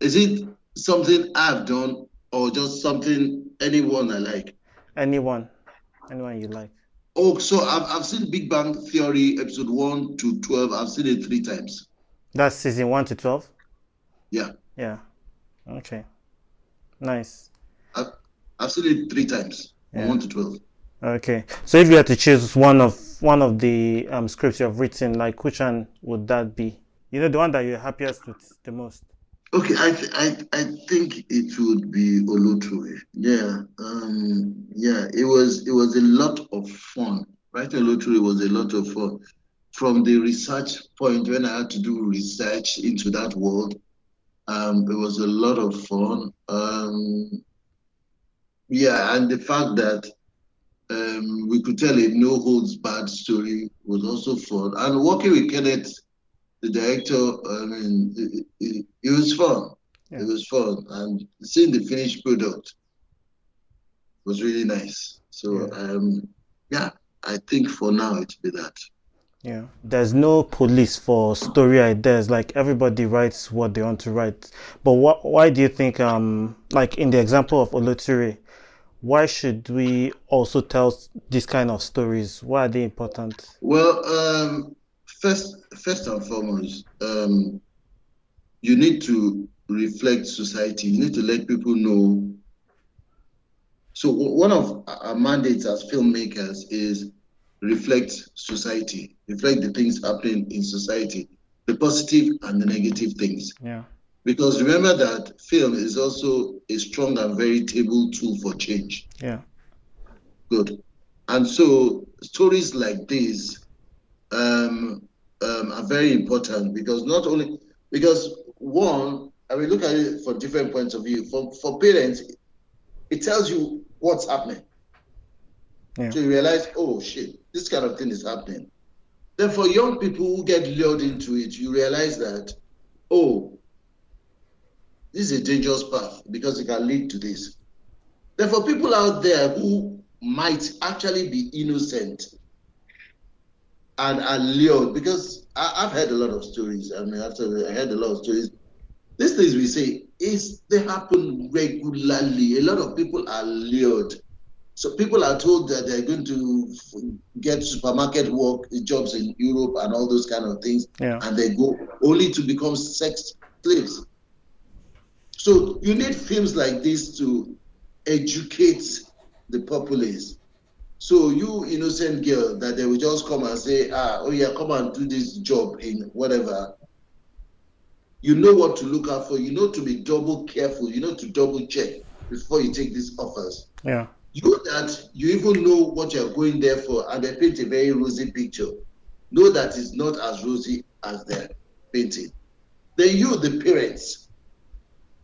Is it something I've done or just something anyone I like? Anyone, anyone you like. Oh, so I've, I've seen Big Bang Theory episode 1 to 12. I've seen it three times. That's season 1 to 12? Yeah. Yeah. Okay. Nice. I've, I've seen it three times, yeah. one to twelve. Okay, so if you had to choose one of one of the um, scripts you've written, like which one would that be? You know, the one that you're happiest with the most. Okay, I th- I I think it would be Olótùré. Yeah, um, yeah, it was it was a lot of fun. Writing Olótùré was a lot of fun. From the research point, when I had to do research into that world, um, it was a lot of fun. Um, yeah, and the fact that um, we could tell a no holds barred story was also fun. And working with Kenneth, the director, I mean, it, it, it was fun. Yeah. It was fun, and seeing the finished product was really nice. So, yeah, um, yeah I think for now it'll be that. Yeah, there's no police for story ideas. Like everybody writes what they want to write. But what? Why do you think? Um, like in the example of Olótùré, why should we also tell this kind of stories? Why are they important? Well, um, first, first and foremost, um, you need to reflect society. You need to let people know. So one of our mandates as filmmakers is reflect society, reflect the things happening in society, the positive and the negative things. Yeah. Because remember that film is also a strong and very table tool for change. Yeah. Good. And so stories like this um, um, are very important because not only Because one, I mean, look at it from different points of view. For for parents, it tells you what's happening. Yeah. So you realize, oh shit, this kind of thing is happening. Then for young people who get lured into it, you realize that, oh, this is a dangerous path because it can lead to this. Then for people out there who might actually be innocent and are lured, because I, have heard a lot of stories. I mean, after I heard a lot of stories, these things we say is they happen regularly. A lot of people are lured. So people are told that they're going to get supermarket work jobs in Europe and all those kind of things, yeah. and they go only to become sex slaves. So you need films like this to educate the populace. So you innocent girl that they will just come and say, ah, oh yeah, come and do this job in whatever. You know what to look out for. You know to be double careful. You know to double check before you take these offers. Yeah. You that you even know what you're going there for, and they paint a very rosy picture. Know that it's not as rosy as they're painting. Then you, the parents,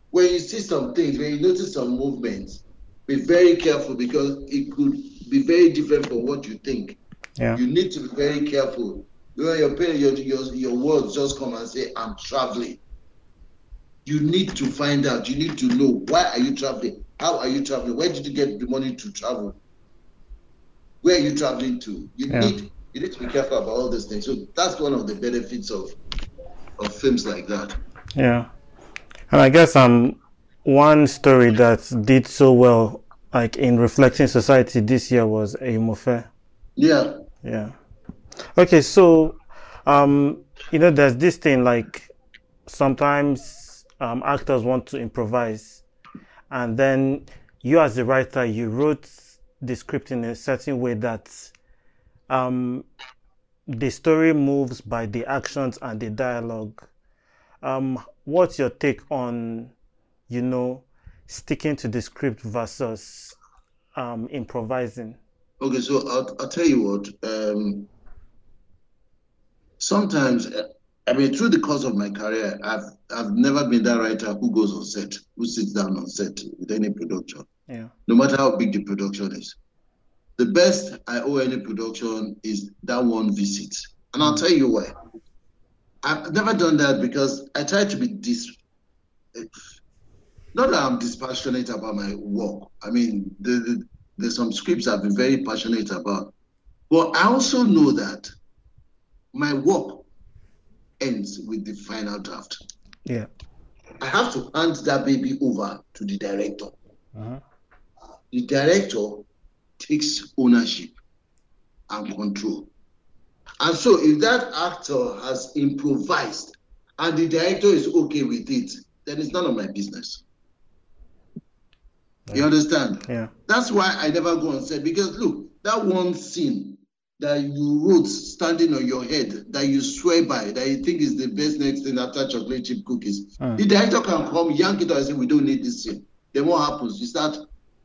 when you see some things, when you notice some movements, be very careful because it could be very different from what you think. Yeah. You need to be very careful. When your parents, your, your, your words just come and say, I'm traveling. You need to find out. You need to know why are you traveling? How are you traveling? Where did you get the money to travel? Where are you traveling to? You Yeah. need you need to be careful about all these things. So that's one of the benefits of of films like that. Yeah. And I guess um one story that did so well like in reflecting society this year was a Eyimofe. Yeah. Yeah. Okay, so um you know there's this thing like sometimes um actors want to improvise and then you as the writer you wrote the script in a certain way that um the story moves by the actions and the dialogue. Um what's your take on you know sticking to the script versus um improvising? Okay, so I'll, I'll tell you what. Um, sometimes, uh, I mean, through the course of my career, I've I've never been that writer who goes on set, who sits down on set with any production, Yeah. no matter how big the production is. The best I owe any production is that one visit, and I'll tell you why. I've never done that because I try to be dis. Not that I'm dispassionate about my work. I mean, the, the, there's some scripts I've been very passionate about, but I also know that my work ends with the final draft. Yeah. I have to hand that baby over to the director. Uh-huh. The director takes ownership and control. And so, if that actor has improvised and the director is okay with it, then it's none of my business. You understand? Yeah. That's why I never go on set because look, that one scene that you wrote standing on your head that you swear by, that you think is the best next thing after chocolate chip cookies. Mm. The director can come, yank it out and say, We don't need this scene. Then what happens? You start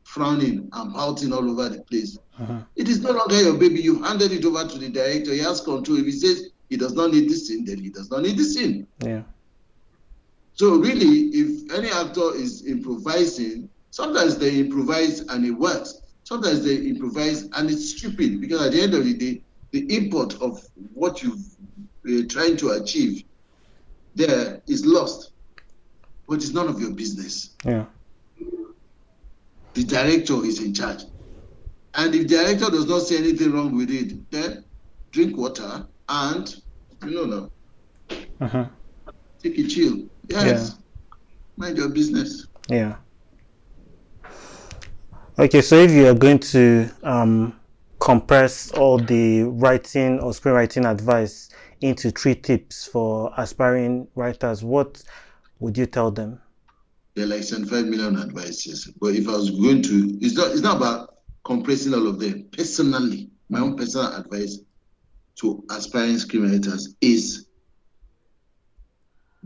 frowning and pouting all over the place. Uh-huh. It is no longer your baby. You've handed it over to the director. He has control. If he says he does not need this scene, then he does not need this scene. Yeah. So really, if any actor is improvising, sometimes they improvise and it works. Sometimes they improvise and it's stupid because at the end of the day, the import of what you're uh, trying to achieve there is lost. But it's none of your business. Yeah. The director is in charge. And if the director does not see anything wrong with it, then drink water and you know now, Uh-huh. take a chill. Yes. Mind your business. Yeah. Okay, so if you are going to um, compress all the writing or screenwriting advice into three tips for aspiring writers, what would you tell them? There are like 75 million advices. But if I was going to, it's not, it's not about compressing all of them. Personally, my own personal advice to aspiring screenwriters is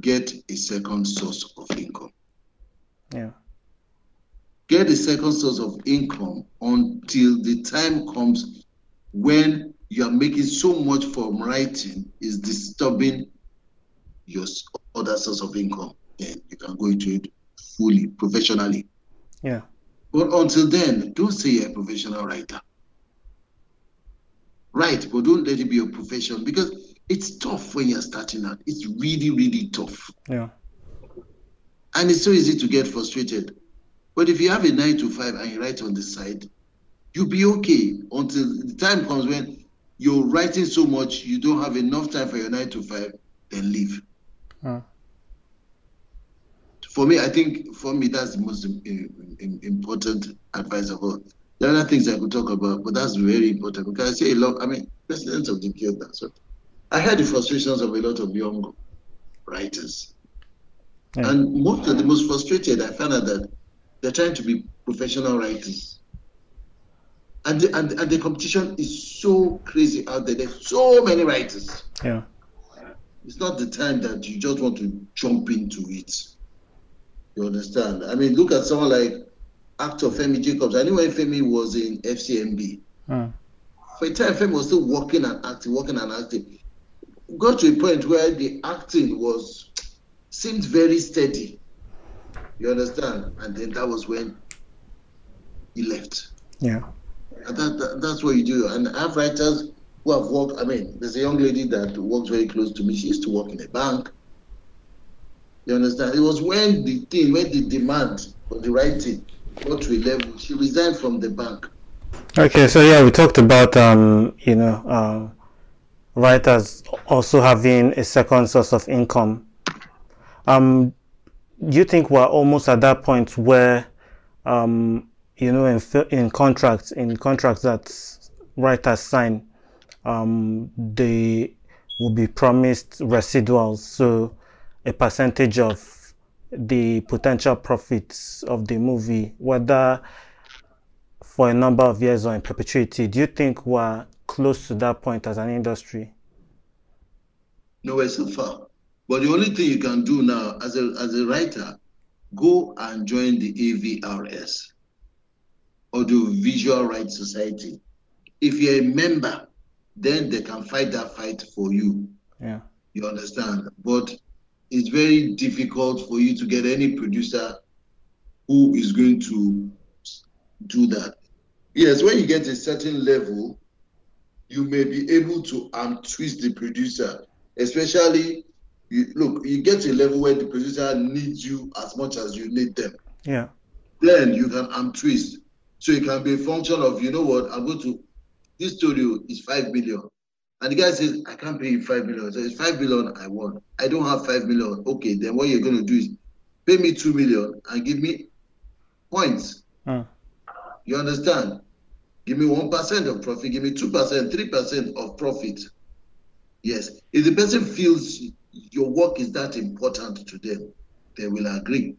get a second source of income. Yeah. Get a second source of income until the time comes when you are making so much from writing is disturbing your other source of income, then you can go into it fully, professionally. Yeah. But until then, don't say you're a professional writer. Right, but don't let it be a profession because it's tough when you're starting out. It's really, really tough. Yeah. And it's so easy to get frustrated. But if you have a nine to five and you write on the side, you'll be okay until the time comes when you're writing so much you don't have enough time for your nine to five, then leave. Uh, For me, I think for me that's the most im- im- important advice of all. There are other things I could talk about, but that's very important because I say a lot. I mean, president of the guild. That's what I heard the frustrations of a lot of young writers, Yeah. and most of the most frustrated, I found out that they're trying to be professional writers, and the, and and the competition is so crazy out there. There's so many writers. yeah. It's not the time that you just want to jump into it. You understand? I mean, look at someone like actor Femi Jacobs. I knew when Femi was in FCMB. Uh, For a time, Femi was still working and acting, working and acting. Got to a point where the acting was seemed very steady. You understand? And then that was when he left. yeah. And that, that, that's what you do. And I have writers who have worked. I mean, there's a young lady that works very close to me. She used to work in a bank. You understand? It was when the thing, when the demand for the writing got to a level, she resigned from the bank. Okay, so yeah, we talked about um, you know, um, writers also having a second source of income. Um, do you think we're almost at that point where, um, you know, in in contracts in contracts that writers sign, um, they will be promised residuals, so a percentage of the potential profits of the movie, whether for a number of years or in perpetuity. Do you think we're close to that point as an industry? Nowhere so far. But the only thing you can do now as a as a writer, go and join the AVRS, Audio Visual Rights Society. If you're a member, then they can fight that fight for you. Yeah. You understand? But it's very difficult for you to get any producer who is going to do that. Yes, when you get a certain level, you may be able to um, twist the producer, especially you, look, you get to a level where the producer needs you as much as you need them. Yeah. Then you can um, twist. So it can be a function of, you know what, I'm going to, this studio is 5 million. And the guy says, I can't pay you 5 million. So it's 5 million I want. I don't have 5 million. Okay, then what you're going to do is pay me 2 million and give me points. Hmm. You understand? Give me 1% of profit, give me 2%, 3% of profit. Yes. If the person feels your work is that important to them, they will agree.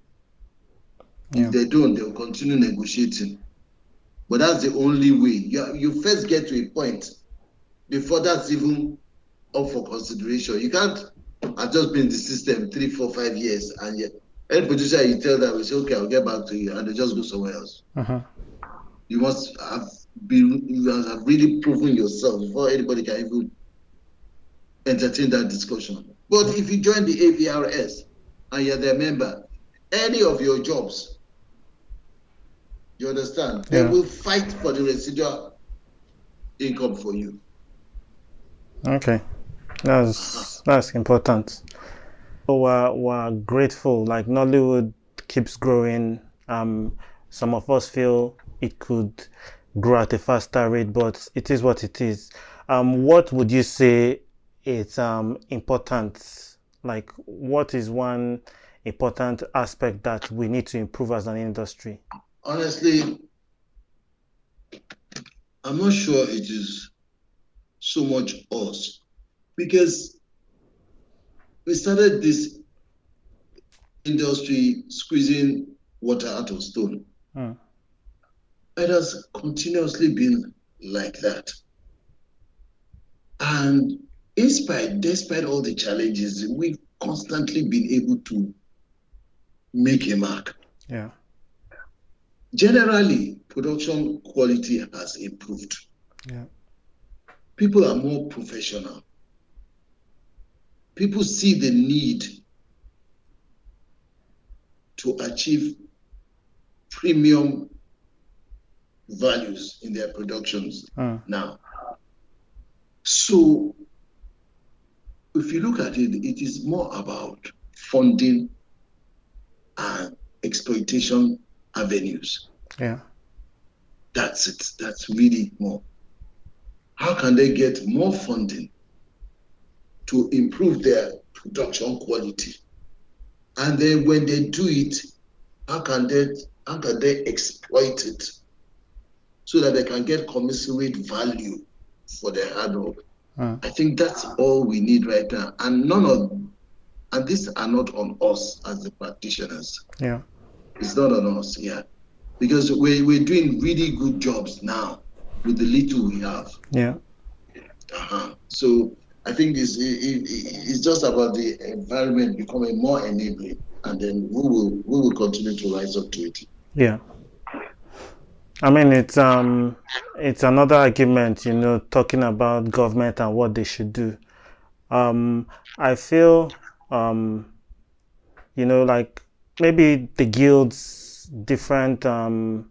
Yeah. If they don't, they'll continue negotiating. But that's the only way. You, you first get to a point before that's even up for consideration. You can't have just been in the system three, four, five years, and yet any producer you tell them, we say, okay, I'll get back to you, and they just go somewhere else. Uh-huh. You must have been, you have really proven yourself before anybody can even entertain that discussion. But if you join the AVRS and you're their member, any of your jobs, you understand, they will fight for the residual income for you. Okay. That's that's important. So we're, we're grateful. Like Nollywood keeps growing. Um, some of us feel it could grow at a faster rate, but it is what it is. Um, what would you say is um, important? Like, what is one important aspect that we need to improve as an industry? Honestly, I'm not sure it is so much us because we started this industry squeezing water out of stone. Hmm. It has continuously been like that. And in spite, despite all the challenges, we've constantly been able to make a mark. Yeah. Generally, production quality has improved. Yeah. People are more professional. people see the need to achieve premium values in their productions Mm. now. So, if you look at it, it is more about funding and exploitation avenues. Yeah. That's it. That's really more. How can they get more funding to improve their production quality? And then when they do it, how can they how can they exploit it so that they can get commensurate value for their hard work? Mm. I think that's all we need right now. And none of and these are not on us as the practitioners. Yeah. It's not on us, yeah. Because we, we're doing really good jobs now with the little we have. Yeah. Uh-huh. So I think it's, it, it, it's just about the environment becoming more enabling, and then we will we will continue to rise up to it. Yeah. I mean, it's um, it's another argument, you know, talking about government and what they should do. Um, I feel, um, you know, like maybe the guilds, different um,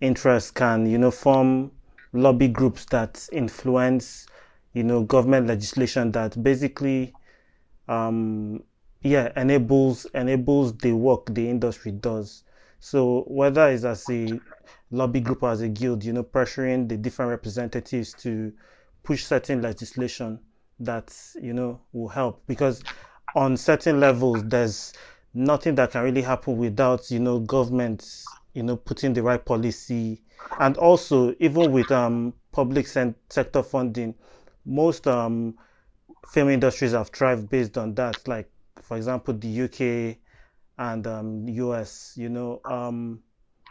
interests can, you know, form lobby groups that influence, you know, government legislation that basically, um, yeah, enables enables the work the industry does. So whether it's as a lobby group as a guild, you know, pressuring the different representatives to push certain legislation that you know will help. Because on certain levels there's nothing that can really happen without you know governments you know putting the right policy. And also even with um public sector funding most um film industries have thrived based on that. Like for example the UK and um US you know um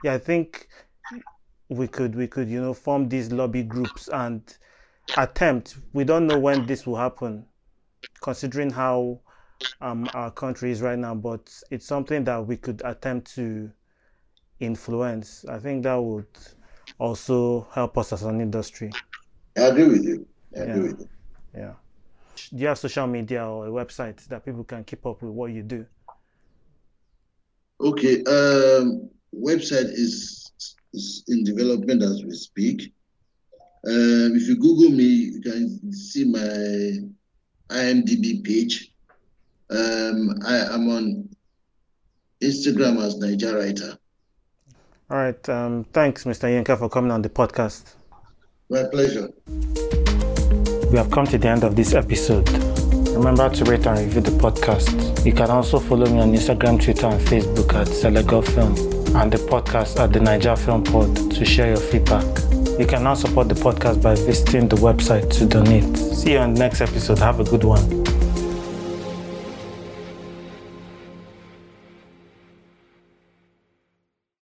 yeah I think we could we could you know form these lobby groups and attempt we don't know when this will happen considering how um our country is right now but it's something that we could attempt to influence i think that would also help us as an industry I agree with you. I agree Yeah. with you. yeah do you have social media or a website that people can keep up with what you do Okay. Um, website is, is in development as we speak. Um, if you Google me, you can see my IMDb page. Um, I am on Instagram as Naija Writer. all right um thanks mr Yinka for coming on the podcast My pleasure. We have come to the end of this episode. Remember to rate and review the podcast. You can also follow me on Instagram, Twitter, and Facebook at Selega Film and the podcast at the Naija Film Pod to share your feedback. You can now support the podcast by visiting the website to donate. See you on the next episode. Have a good one.